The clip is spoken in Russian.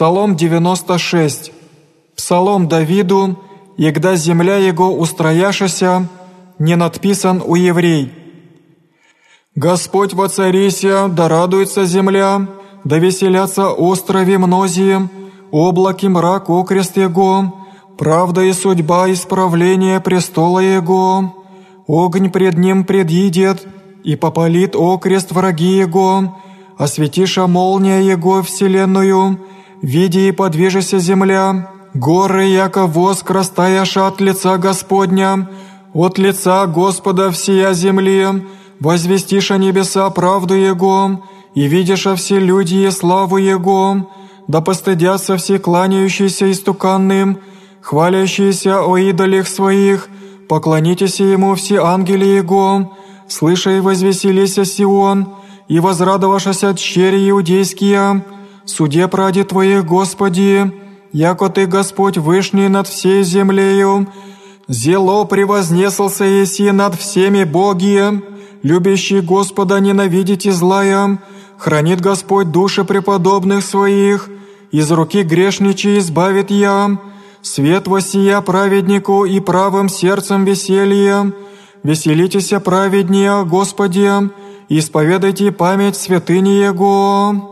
Псалом 96. Псалом Давиду, «Егда земля его устрояшася, не надписан у еврей». Господь воцарися, да радуется земля, да веселятся острови мнозие, облаки мрак окрест его, правда и судьба исправление престола его. Огонь пред ним предъедет, и попалит окрест враги его, осветиша молния его вселенную, види и подвижися земля, горы, яко воск, растаяша от лица Господня, от лица Господа всея земли, возвестиша небеса правду Его, и видиша все люди и славу Его, да постыдятся все кланяющиеся истуканным, хвалящиеся о идолях своих, поклонитесь Ему все ангели Его, слыша и возвеселися Сион, и возрадовавшись черри иудейские, суде пради Твоих, Господи, яко Ты, Господь, вышний над всей землею, зело превознесался еси над всеми боги, любящий Господа ненавидите злая, хранит Господь души преподобных своих, из руки грешничей избавит я, свет воссия праведнику и правым сердцем веселье, веселитесь праведнее, Господи, исповедайте память святыни Его».